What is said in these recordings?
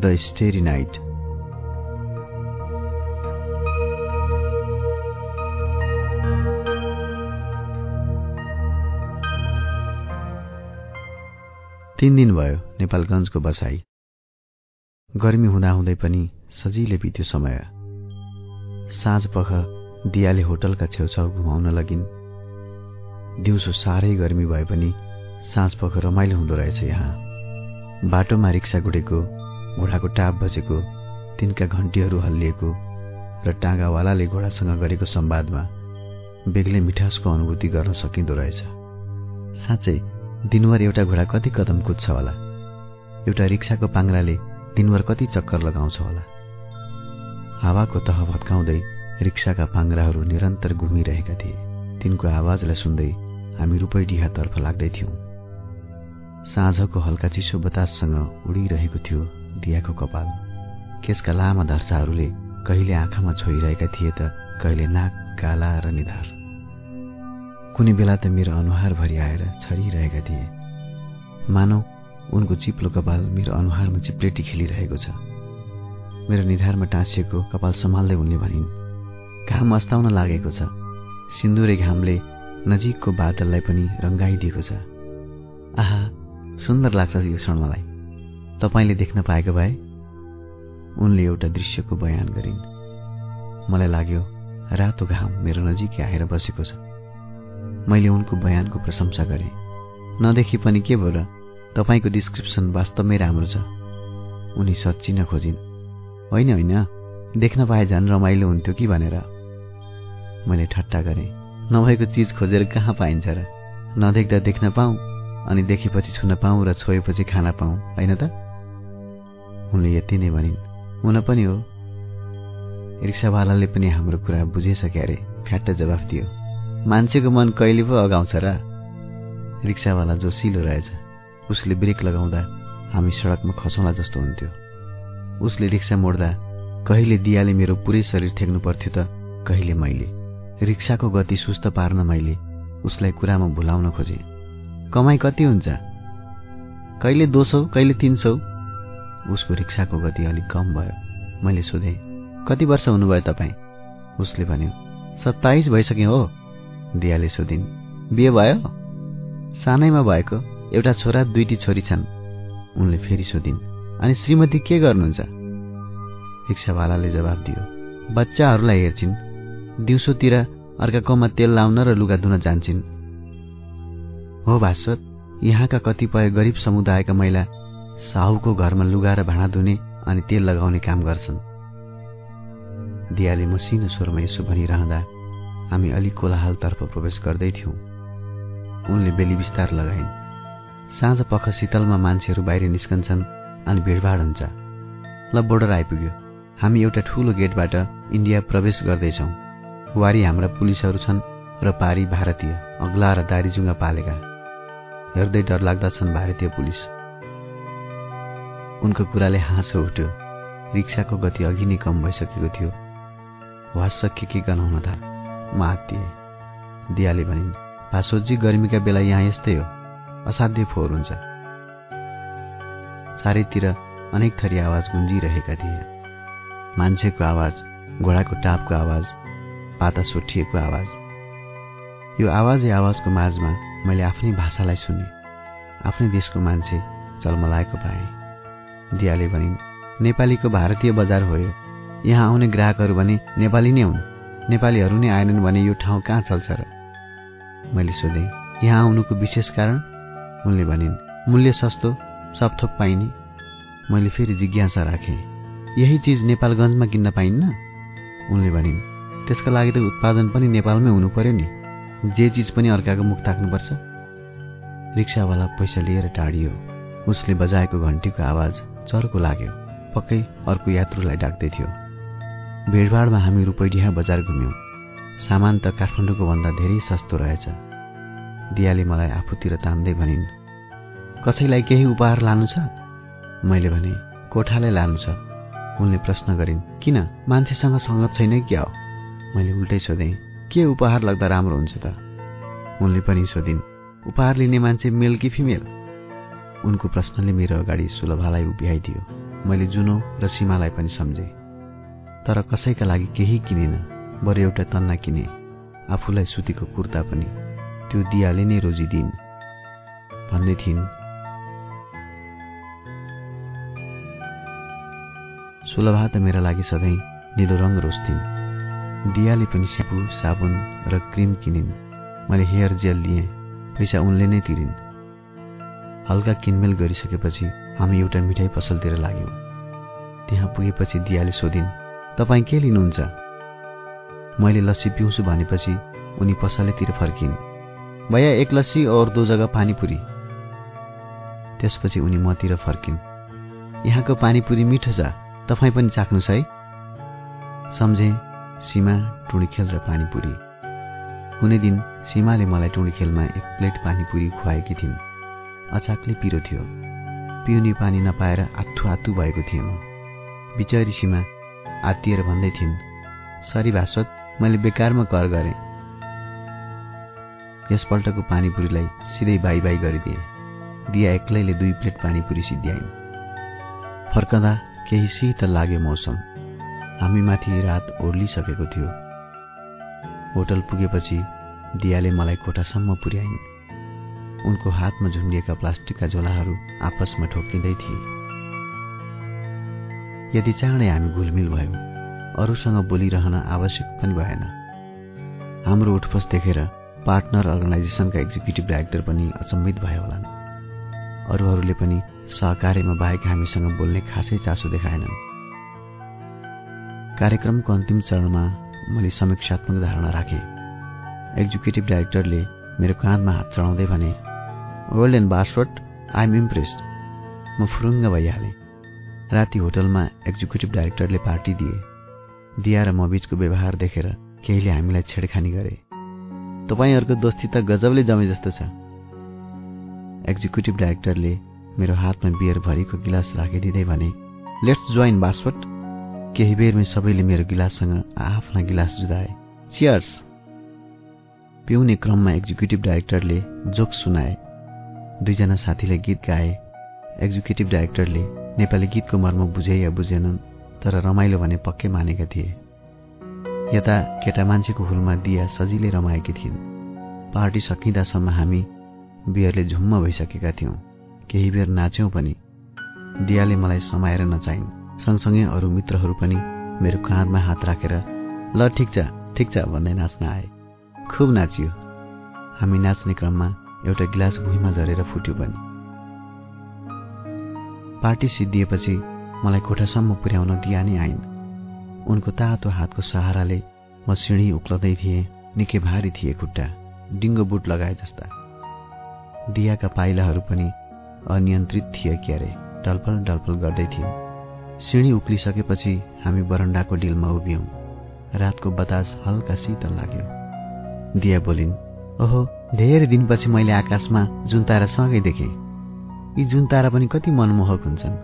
The starry night तीन दिन भयो नेपालगञ्जको बसाई। गर्मी हुँदाहुँदै पनि सजिलै बित्यो समय। साँझ पख दियाले होटलका छेउछाउ घुमाउन लगिन्। दिउँसो साह्रै गर्मी भए पनि साँझ पख रमाइलो हुँदो रहेछ यहाँ। बाटोमा रिक्सा गुडेको घोडाको टाप बजेको तिनका घन्टीहरू हल्लिएको र टाँगावालाले घोडासँग गरेको संवादमा बेग्लै मिठासको अनुभूति गर्न सकिँदो रहेछ। साँच्चै दिनभर एउटा घोडा कति कदम कुद्छ होला? एउटा रिक्साको पाङ्राले दिनभर कति चक्कर लगाउँछ होला? हावाको तह भत्काउँदै रिक्साका पाङ्राहरू निरन्तर घुमिरहेका थिए। तिनको आवाजलाई सुन्दै हामी रूपैडिहातर्फ लाग्दैथ्यौँ साँझको हल्का चिसो बताससँग उडिरहेको थियो। दियाको कपाल। केसका लामा धर्चाहरूले कहिले आँखामा छोइरहेका थिए त कहिले नाक काला र निधार। कुनै बेला त मेरो अनुहारभरि आएर छरिरहेका थिए। मानौ उनको चिप्लो कपाल मेरो अनुहारमा चिप्लेटी खेलिरहेको छ। मेरो निधारमा टाँसिएको कपाल सम्हाल्दै उनले भनिन् घाम अस्ताउन लागेको छ। सिन्दुरे घामले नजिकको बादललाई पनि रङ्गाइदिएको छ। आहा सुन्दर लाग्छ यो क्षण मलाई। तपाईँले देख्न पाएको भए उनले एउटा दृश्यको बयान गरिन्। मलाई लाग्यो रातो घाम मेरो नजिकै आएर बसेको छ। मैले उनको बयानको प्रशंसा गरेँ। नदेखि पनि के भयो र? तपाईँको डिस्क्रिप्सन वास्तवमै राम्रो छ। उनी सच्चिन खोजिन्। होइन होइन देख्न पाए झन् रमाइलो हुन्थ्यो कि भनेर। मैले ठट्टा गरेँ। नभएको चिज खोजेर कहाँ पाइन्छ र? नदेख्दा देख्न पाऊँ अनि देखेपछि छुन पाऊँ र छोएपछि खान पाऊँ होइन त? उनले यति नै भनिन् हुन पनि हो। रिक्सावालाले पनि हाम्रो कुरा बुझेछ क्यारे फ्याट्ट जवाफ दियो। मान्छेको मन कहिले पो अगाउँछ र? रिक्सावाला जोसिलो रहेछ। उसले ब्रेक लगाउँदा हामी सडकमा खसौँला जस्तो हुन्थ्यो। उसले रिक्सा मोड्दा कहिले दियाले मेरो पुरै शरीर थेक्नु पर्थ्यो त कहिले मैले। रिक्साको गति सुस्त पार्न मैले उसलाई कुरामा भुलाउन खोजेँ। कमाई कति हुन्छ? कहिले दो सौ कहिले तिन सौ? उसको रिक्साको गति अलिक कम भयो। मैले सोधेँ कति वर्ष हुनुभयो तपाईँ? उसले भन्यो सत्ताइस भइसक्यो हो। दियाले सोधिन् बिहे भयो? सानैमा भएको एउटा छोरा दुईटी छोरी छन्। उनले फेरि सोधिन् अनि श्रीमती के गर्नुहुन्छ? रिक्सावालाले जवाब दियो बच्चाहरूलाई हेर्छिन्। दिउँसोतिर अर्काकोमा तेल लाउन र लुगा धुन जान्छन्। हो भास्वत यहाँका कतिपय गरिब समुदायका महिला साहुको घरमा लुगा र भाँडा धुने अनि तेल लगाउने काम गर्छन्। दियाले मसिनो स्वरमा यसो भनिरहँदा हामी अलिक कोलाहालतर्फ प्रवेश गर्दै थियौँ। उनले बेली बिस्तार लगाइन्। साँझ पख शीतलमा मान्छेहरू बाहिर निस्कन्छन् अनि भिडभाड हुन्छ। ल बोर्डर आइपुग्यो। हामी एउटा ठूलो गेटबाट इन्डिया प्रवेश गर्दैछौँ। वारी हाम्रा पुलिसहरू छन् र पारी भारतीय अग्ला र दारीजुङ्गा पालेका। हेर्दै डर लाग्दा छन् भारतीय पुलिस। उनको कुराले हाँसो उठ्यो। रिक्साको गति अघि नै कम भइसकेको थियो। वास के के गनाउन था म आत्तिएँ दियाले भनिन् भासोजी गर्मीका बेला यहाँ यस्तै हो। असाध्य फोहोर हुन्छ। चारैतिर अनेक थरी आवाज गुन्जिरहेका थिए। मान्छेको आवाज घोडाको टापको आवाज पाता सोठिएको आवाज। यो आवाजै आवाजको माझमा मैले आफ्नै भाषालाई सुने। आफ्नै देशको मान्छे चलमलाएको पाएँ। दियाले भनिन् नेपालीको भारतीय बजार हो यो। यहाँ आउने ग्राहकहरू भने नेपाली नै हुन्। नेपालीहरू नै आएनन् भने यो ठाउँ कहाँ चल्छ र? मैले सोधेँ यहाँ आउनुको विशेष कारण? उनले भनिन् मूल्य सस्तो सब थोक पाइने। मैले फेरि जिज्ञासा राखेँ यही चिज नेपालगञ्जमा किन्न पाइन्न? उनले भनिन् त्यसका लागि त उत्पादन पनि नेपालमै हुनु पर्यो नि। जे चिज पनि अर्काको मुख ताक्नुपर्छ। रिक्सावाला पैसा लिएर टाढियो। उसले बजाएको घन्टीको आवाज चर्को लाग्यो। पक्कै अर्को यात्रुलाई डाक्दै थियो। भिडभाडमा हामी रुपैडिहा बजार घुम्यौँ। सामान त काठमाडौँको भन्दा धेरै सस्तो रहेछ। दियाले मलाई आफूतिर तान्दै भनिन् कसैलाई केही उपहार लानु छ? मैले भने कोठालाई लानु छ। उनले प्रश्न गरिन् किन? मान्छेसँग सङ्गत छैन क्या हो? मैले उल्टै सोधेँ के उपहार लाग्दा राम्रो हुन्छ त? उनले पनि सोधिन् उपहार लिने मान्छे मेल कि फिमेल? उनको प्रश्नले मेरो अगाडि सुलभालाई उभ्याइदियो। मैले जुनो र सीमालाई पनि सम्झे। तर कसैका लागि केही किनेन बरु एउटा तन्ना किने। आफूलाई सुतीको कुर्ता पनि त्यो दियाले नै रोजिदिन् भन्दै थिइन् सुलभा त मेरा लागि सधैँ निलो रङ रोज्थिन्। दियाले पनि स्याम्पू साबुन र क्रिम किनिन्। मैले हेयर जेल लिएँ पैसा उनले नै तिरिन्। हल्का किनमेल गरिसकेपछि हामी एउटा मिठाई पसलतिर लाग्यौँ। त्यहाँ पुगेपछि दियाले सोधिन् तपाईँ के लिनुहुन्छ? मैले लस्सी पिउँछु भनेपछि उनी पसलेतिर फर्किन् भैया एक लस्सी और दो जग्गा पानीपुरी। त्यसपछि उनी मतिर फर्किन् यहाँको पानीपुरी मिठो छ तपाईँ पनि चाख्नुहोस् है। सम्झे सीमा टुँडीखेल र पानीपुरी। कुनै दिन सीमाले मलाई टुँडीखेलमा एक प्लेट पानीपुरी खुवाएकी थिइन्। अचाकले पिरो थियो। पिउने पानी नपाएर आत्थु आत्थु भएको थिएँ म। बिचरी सीमा आत्तिएर भन्दै थिइन् सरी भास्वत मैले बेकारमा कर गरेँ। यसपल्टको पानीपुरीलाई सिधै बाई बाई गरिदिएँ। दिया एक्लैले दुई प्लेट पानीपुरी सिद्ध्याइन्। फर्कँदा केही शीतल लाग्यो मौसम। हामीमाथि रात ओर्लिसकेको थियो। होटल पुगेपछि दियाले मलाई कोठासम्म पुर्याइन्। उनको हातमा झुन्डिएका प्लास्टिकका झोलाहरू आपसमा ठोक्किँदै थिए। यदि चाँडै हामी घुलमिल भयौँ अरूसँग बोलिरहन आवश्यक पनि भएन। हाम्रो उठफस देखेर पार्टनर अर्गनाइजेसनका एक्जिक्युटिभ डाइरेक्टर पनि अचम्मित भयो होलान्। अरूहरूले पनि सहकार्यमा बाहेक हामीसँग बोल्ने खासै चासो देखाएनन्। कार्यक्रमको अन्तिम चरणमा मैले समीक्षात्मक धारणा राखेँ। एक्जिक्युटिभ डाइरेक्टरले मेरो काँधमा हात चढाउँदै भने well and I am impressed म फुरुङ्ग भइहालेँ। राति होटलमा एक्जिक्युटिभ डाइरेक्टरले पार्टी दिए। दिया र म बीचको व्यवहार देखेर केहीले हामीलाई छेडखानी गरे। तपाईँहरूको दोस्ती त गजबले जमे जस्तो छ। एक्जिक्युटिभ डाइरेक्टरले मेरो हातमा बियर भरिको गिलास राखिदिँदै भने लेट्स जोइन बासवट केही बेरमै सबैले मेरो गिलाससँग आफ्ना गिलास जुदाए। चियर्स पिउने क्रममा एक्जिक्युटिभ डाइरेक्टरले जोक सुनाए। दुईजना साथीले गीत गाए। एक्जिक्युटिभ डाइरेक्टरले नेपाली गीतको मर्म बुझे या बुझेनन् तर रमाइलो भने पक्कै मानेका थिए। यता केटा मान्छेको हुलमा दिया सजिलै रमाएकी थिइन्। पार्टी सकिँदासम्म हामी बियरले झुम्म भइसकेका थियौँ। केही बेर नाच्यौँ पनि। दियाले मलाई समाएर नचाहिन् सँगसँगै अरू मित्रहरू पनि मेरो काँधमा हात राखेर ल ठिक छ ठिक छ भन्दै नाच्न आए। खुब नाचियो। हामी नाच्ने क्रममा एउटा गिलास भुइँमा झरेर फुट्यो पनि। पार्टी सिद्धिएपछि मलाई कोठासम्म पुर्याउन दिया नै आइन्। उनको तातो हातको सहाराले म सिँढी उक्लदै थिएँ निकै भारी थिए खुट्टा डिङ्गो बुट लगाए जस्ता। दियाका पाइलाहरू पनि अनियन्त्रित थिए क्यारे डल्पल डल्पल गर्दै थियौँ सिँढी उक्लिसकेपछि हामी बरन्डाको डिलमा उभियौँ। रातको बतास हल्का शीतल लाग्यो। दिया बोलिन् ओहो धेरै दिनपछि मैले आकाशमा जुन तारा सँगै देखेँ। यी जुन तारा पनि कति मनमोहक हुन्छन्।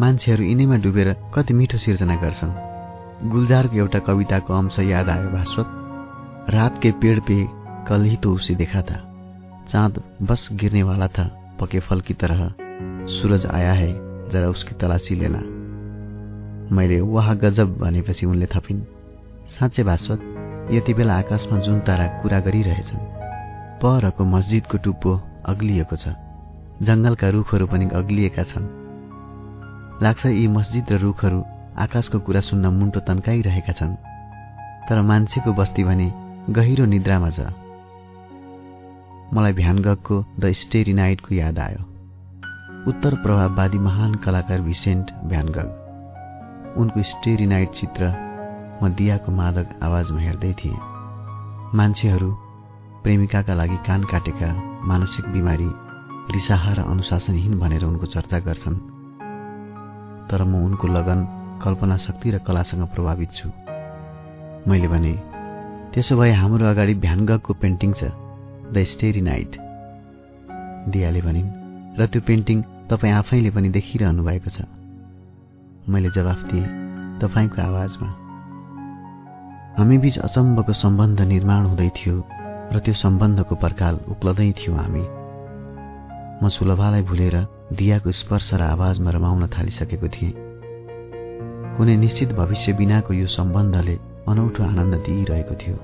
मान्छेहरू यिनैमा डुबेर कति मिठो सिर्जना गर्छन्। गुलजारको एउटा कविताको अंश याद आयो भास्वत। रात के पेड़ पे कल ही तो उसे देखा था। चाँद बस गिरने वाला था पके फल की तरह। सूरज आया है जरा उसकी तलासी लेना। मैले वाह गजब भनेपछि उनले थपिन्। साँच्चै भास्वत यति बेला आकाशमा जुन तारा कुरा गरिरहेछन् परको मस्जिदको टुप्पो अग्लिएको छ। जङ्गलका रुखहरू पनि अग्लिएका छन्। लाग्छ यी मस्जिद र रुखहरू आकाशको कुरा सुन्न मुन्टो तन्काइरहेका छन्। तर मान्छेको बस्ती भने गहिरो निद्रामा छ। मलाई भ्यानगकको द स्टेरी नाइटको याद आयो। उत्तर प्रभाववादी महान कलाकार भिसेन्ट भ्यानगग। उनको स्टेरी नाइट चित्र म दियाको मादक आवाजमा हेर्दै थिएँ। मान्छेहरू प्रेमिकाका लागि कान काटेका मानसिक बिमारी रिसाहा र अनुशासनहीन भनेर उनको चर्चा गर्छन्। तर म उनको लगन कल्पना शक्ति र कलासँग प्रभावित छु। मैले भने त्यसो भए हाम्रो अगाडि भ्यानगगको पेन्टिङ छ द स्टेरी नाइट। दियाले भनिन् र त्यो पेन्टिङ तपाईँ आफैले पनि देखिरहनु भएको छ। मैले जवाफ दिएँ तपाईँको आवाजमा। हामीबीच अचम्मको सम्बन्ध निर्माण हुँदै थियो र त्यो सम्बन्धको पर्खाल उक्लदै थियो हामी। म सुलभालाई भुलेर दियाको स्पर्श र आवाजमा रमाउन थालिसकेको थिएँ। कुनै निश्चित भविष्य बिनाको यो सम्बन्धले अनौठो आनन्द दिइरहेको थियो।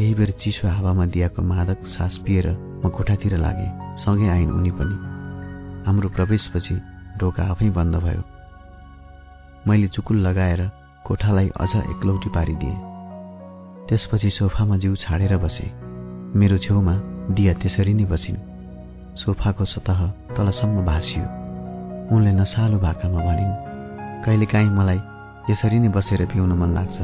यही बेर चिसो हावामा दियाको मादक सास पिएर म कोठातिर लागेँ सँगै आइन् उनी पनि। हाम्रो प्रवेशपछि ढोका आफै बन्द भयो। मैले चुकुल लगाएर कोठालाई अझ एक्लौटी पारिदिएँ। त्यसपछि सोफामा जिउ छाडेर बसे। मेरो छेउमा दिया त्यसरी नै बसिन्। सोफाको सतह तलसम्म भाँसियो। उनले नसालो भाकामा भनिन् कहिलेकाहीँ मलाई यसरी नै बसेर पिउन मन लाग्छ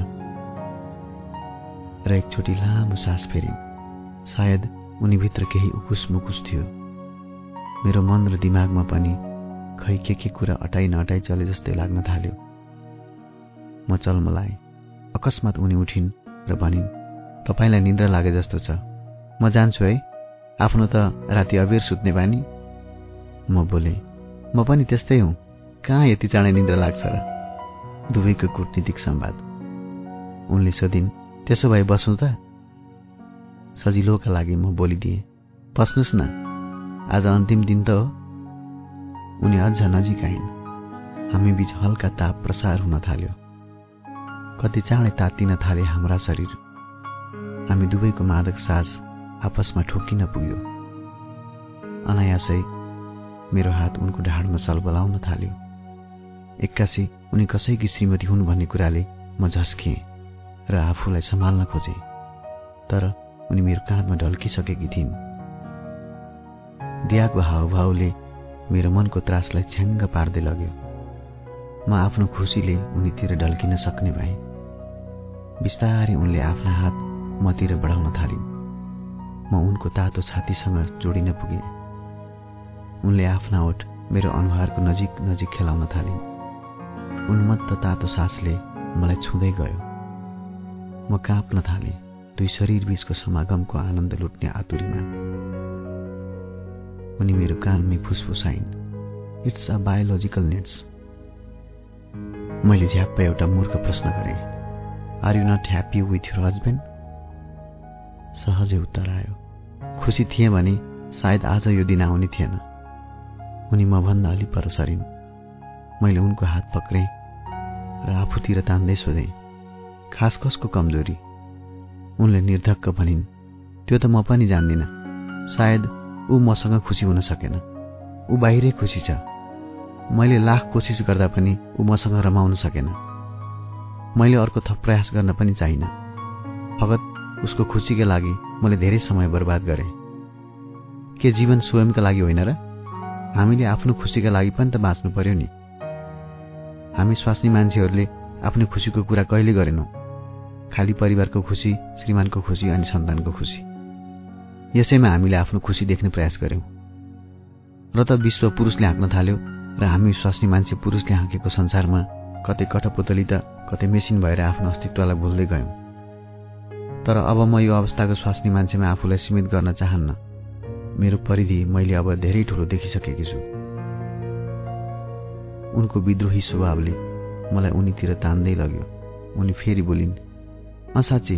र एकचोटि लामो सास फेरिन् सायद उनीभित्र केही उकुस मुकुस थियो। मेरो मन र दिमागमा पनि खै के के कुरा अटाइ नअटाइ चले जस्तै लाग्न थाल्यो। म चलमलाएँ अकस्मात उनी उठिन् र भनिन् तपाईँलाई निद्रा लागे जस्तो छ। म जान्छु है। आफ्नो त राति अबेर सुत्ने बानी। म बोले म पनि त्यस्तै हुँ। कहाँ यति चाँडै निद्रा लाग्छ र? दुवैको कूटनीतिक संवाद। उनले सोधिन् त्यसो भए बसौँ त। सजिलोका लागि म बोलिदिएँ बस्नुहोस् न। आज अन्तिम दिन त हो। उनी अझ नजिक आइन्। हामी बीच हल्का ताप प्रसार हुन थाल्यो। कति चाँडै तातिन थाले हाम्रा शरीर। हामी दुवैको मादक सास आपसमा ठोकिन पुग्यो। अनायासै मेरो हात उनको ढाडमा सलबलाउन थाल्यो। एक्कासी उनी कसैकी श्रीमती हुन् भन्ने कुराले म झस्किएँ र आफूलाई सम्हाल्न खोजेँ। तर उनी मेरो काँधमा ढल्किसकेकी थिइन्। दियाको हावभावले मेरो मनको त्रासलाई छ्याङ्ग पार्दै लग्यो। म आफ्नो खुसीले उनीतिर ढल्किन सक्ने भएँ। बिस्तारै उनले आफ्ना हात मतिर बढाउन थालिन्। म उनको तातो छातीसँग जोडिन पुगेँ। उनले आफ्ना ओठ मेरो अनुहारको नजिक नजिक खेलाउन थालिन्। उन्मत्त तातो सासले मलाई छुँदै गयो। म काँप्न थालेँ दुई शरीर बीचको समागमको आनन्द लुट्ने आतुरीमा। उनी मेरो कानमै फुसफुसाइन्। इट्स अ बायोलोजिकल निड्स मैले झ्याप्प एउटा मूर्ख प्रश्न गरेँ। Are you not happy with your husband सहजै उत्तर आयो। खुसी थिएँ भने सायद आज यो दिन आउने थिएन। उनी मभन्दा अलि पर सरिन्। मैले उनको हात पक्रेँ र आफूतिर तान्दै सोधेँ खास कसको कमजोरी? उनले निर्धक्क भनिन् त्यो त म पनि जान्दिनँ। सायद ऊ मसँग खुसी हुन सकेन। ऊ बाहिरै खुसी छ। मैले लाख कोसिस गर्दा पनि ऊ मसँग रमाउन सकेन। मैले अर्को थप प्रयास गर्न पनि चाहिनँ। फगत उसको खुसीका लागि मैले धेरै समय बर्बाद गरेँ। के जीवन स्वयंका लागि होइन र? हामीले आफ्नो खुसीका लागि पनि त बाँच्नु पर्यो नि। हामी स्वास्नी मान्छेहरूले आफ्नो खुसीको कुरा कहिले गरेनौँ? खालि परिवारको खुसी श्रीमानको खुसी अनि सन्तानको खुसी। यसैमा हामीले आफ्नो खुसी देख्ने प्रयास गर्यौँ। र त विश्व पुरुषले हाँक्न थाल्यो र हामी स्वास्नी मान्छे पुरुषले हाँकेको संसारमा कतै कठपुतली त कतै मेसिन भएर आफ्नो अस्तित्वलाई भुल्दै गयौँ। तर अब म यो अवस्थाको स्वास्नी मान्छेमा आफूलाई सीमित गर्न चाहन्न मेरो परिधि मैले अब धेरै ठुलो देखिसकेकी छु। उनको विद्रोही स्वभावले मलाई उनीतिर तान्दै लग्यो। उनी फेरि बोलिन् असाँच्ची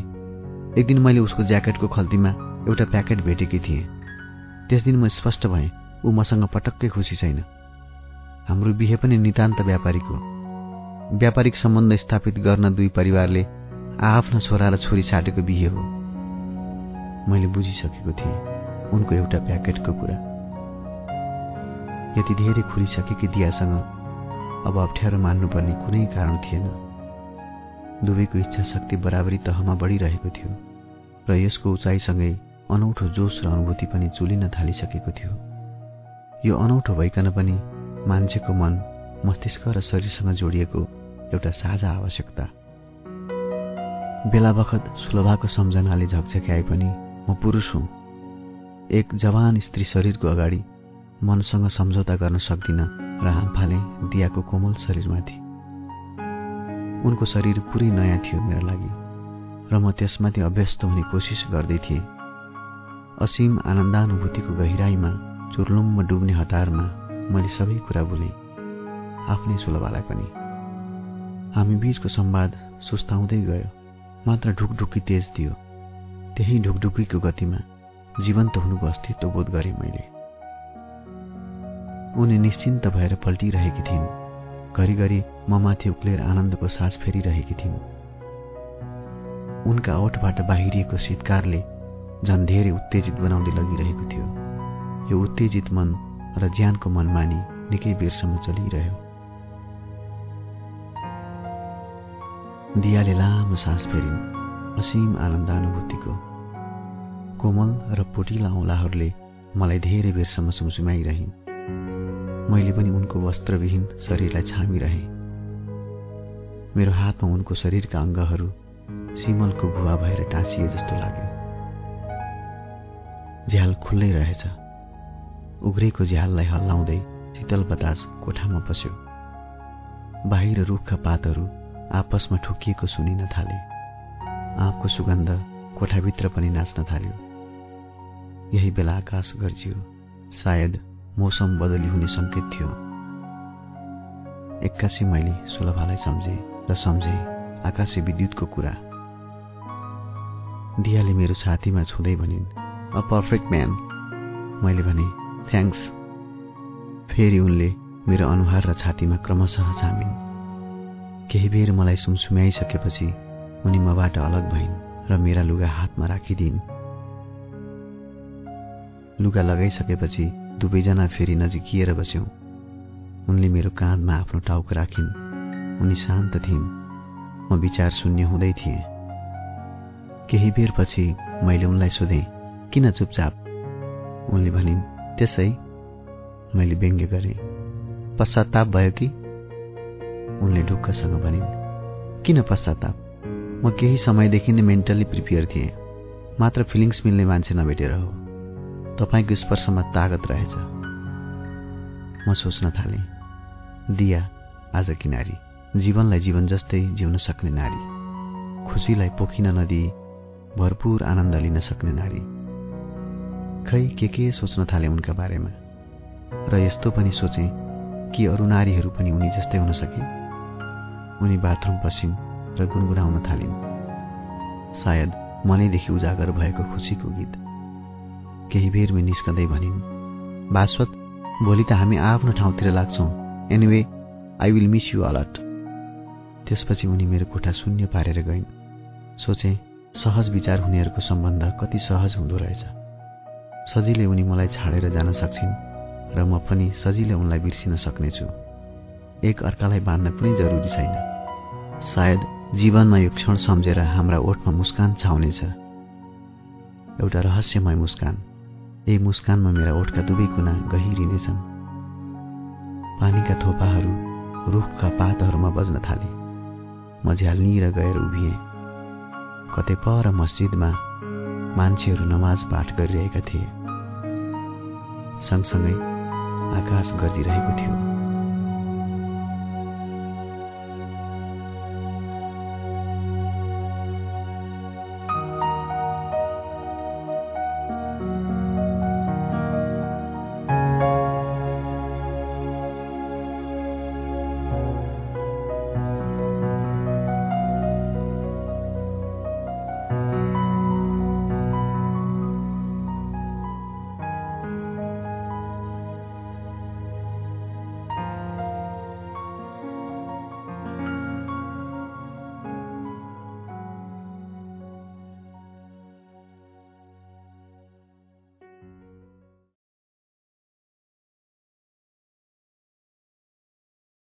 एक दिन मैले उसको ज्याकेटको खल्तीमा एउटा प्याकेट भेटेकी थिएँ। त्यस दिन म स्पष्ट भएँ ऊ मसँग पटक्कै खुसी छैन। हाम्रो बिहे पनि नितान्त व्यापारिक हो। व्यापारिक सम्बन्ध स्थापित गर्न दुई परिवारले आफ्ना छोरा र छोरी साटेको बिहे हो। मैले बुझिसकेको थिएँ उनको एउटा प्याकेटको कुरा। यति धेरै खुलिसकेकी दियासँग अब अप्ठ्यारो मान्नुपर्ने कुनै कारण थिएन। दुवैको इच्छा शक्ति बराबरी तहमा बढिरहेको थियो र यसको उचाइसँगै अनौठो जोस र अनुभूति पनि चुलिन थालिसकेको थियो। यो अनौठो भइकन पनि मान्छेको मन मस्तिष्क र शरीरसँग जोडिएको एउटा साझा आवश्यकता। बेला बखत सुलभाको सम्झनाले झकझक्याए पनि म पुरुष हुँ। एक जवान स्त्री शरीरको अगाडि मनसँग सम्झौता गर्न सक्दिनँ र हाम फाले दियाको कोमल शरीरमाथि। उनको शरीर पुरै नयाँ थियो मेरो लागि र म त्यसमाथि अभ्यस्त हुने कोसिस गर्दै थिएँ। असीम आनन्दानुभूतिको गहिराईमा चुर्लुममा डुब्ने हतारमा मैले सबै कुरा बोलेँ। आफ्नै सुलभालाई पनि। हामी बीचको संवाद सुस्ताउँदै गयो। मात्र ढुकढुकी तेज दियो त्यही ढुकढुकीको गतिमा जीवन्त हुनुको अस्तित्व बोध गरेँ मैले। उनी निश्चिन्त भएर पल्टिरहेकी थिइन्। घरिघरि ममाथि उक्लेर आनन्दको सास फेरिरहेकी थिइन्। उनका ओठबाट बाहिरिएको शीतकारले झन् धेरै उत्तेजित बनाउँदै लगिरहेको थियो। यो उत्तेजित मन र ज्यानको मन मानि निकै बेरसम्म चलिरह्यो। दियाले लामो सास फेरिन् असीम आनन्दानुभूतिको कोमल र पोटिला औँलाहरूले मलाई धेरै बेरसम्म सुमसुमाइरहन्। मैले पनि उनको वस्त्रविहीन शरीरलाई छामिरहेँ। मेरो हातमा उनको शरीरका अङ्गहरू सिमलको भुवा भएर टाँसिए जस्तो लाग्यो। झ्याल खुल्लै रहेछ। उग्रेको झ्याललाई हल्लाउँदै शीतल बतास कोठामा पस्यो बाहिर रुखका पातहरू आपसमा ठोकिएको सुनिन थाले। आँपको सुगन्ध कोठाभित्र पनि नाच्न थाल्यो। यही बेला आकाश गर्जियो। सायद मौसम बदली हुने सङ्केत थियो। एक्कासी मैले सुलभालाई सम्झेँ र सम्झेँ आकाशे विद्युतको कुरा। दियाले मेरो छातीमा छुँदै भनिन् अ पर्फेक्ट म्यान। मैले भने थ्याङ्क्स फेरि उनले मेरो अनुहार र छातीमा क्रमशः छामिन्। केही बेर मलाई सुमसुम्याइसकेपछि उनी मबाट अलग भइन् र मेरा लुगा हातमा राखिदिइन् लुगा लगाइसकेपछि दुवैजना फेरि नजिकिएर बस्यौँ। उनले मेरो काँधमा आफ्नो टाउको राखिन्। उनी शान्त थिइन्। म विचार शून्य हुँदै थिएँ। केही बेरपछि मैले उनलाई सोधेँ किन चुपचाप? उनले भनिन् त्यसै मैले व्यङ्ग्य गरेँ। पश्चाताप भयो कि? उनले ढुक्कसँग भनिन् किन पश्चाताप म केही समयदेखि नै मेन्टल्ली प्रिपेयर थिएँ। मात्र फिलिङ्स मिल्ने मान्छे नभेटेर हो। तपाईँको स्पर्शमा तागत रहेछ म सोच्न थालेँ दिया आज कि नारी जीवनलाई जीवन जस्तै जिउन सक्ने नारी। खुसीलाई पोखिन नदिई भरपूर आनन्द लिन सक्ने नारी। खै के के सोच्न थाले उनका बारेमा? र यस्तो पनि सोचे कि अरू नारीहरू पनि उनी जस्तै हुन सके? उनी बाथरुम पसिन् र गुनगुनाउन थालिन्। सायद मनैदेखि उजागर भएको खुसीको गीत। केही बेरमै निस्कँदै भनिन् भास्वत भोलि त हामी आफ्नो ठाउँतिर लाग्छौँ। Anyway I will miss you a lot त्यसपछि उनी मेरो कोठा शून्य पारेर गइन्। सोचे सहज विचार हुनेहरूको सम्बन्ध कति सहज हुँदो रहेछ। सजिलै उनी मलाई छाडेर जान सक्छिन् र म पनि सजिलै उनलाई बिर्सिन सक्नेछु। एक अर्कालाई बाँध्न कुनै जरुरी छैन। सायद जीवनमा यो क्षण सम्झेर हाम्रा ओठमा मुस्कान छाउनेछ। एउटा रहस्यमय मुस्कान। यही मुस्कानमा मेरा ओठका दुवै कुना गहिरिनेछन्। पानीका थोपाहरू रुखका पातहरूमा बज्न थाले। म झ्यालनिर गएर उभिएँ। कतै पर मस्जिदमा मान्छेहरू नमाज पाठ गरिरहेका थिए। सँगसँगै आकाश गर्जिरहेको थियो।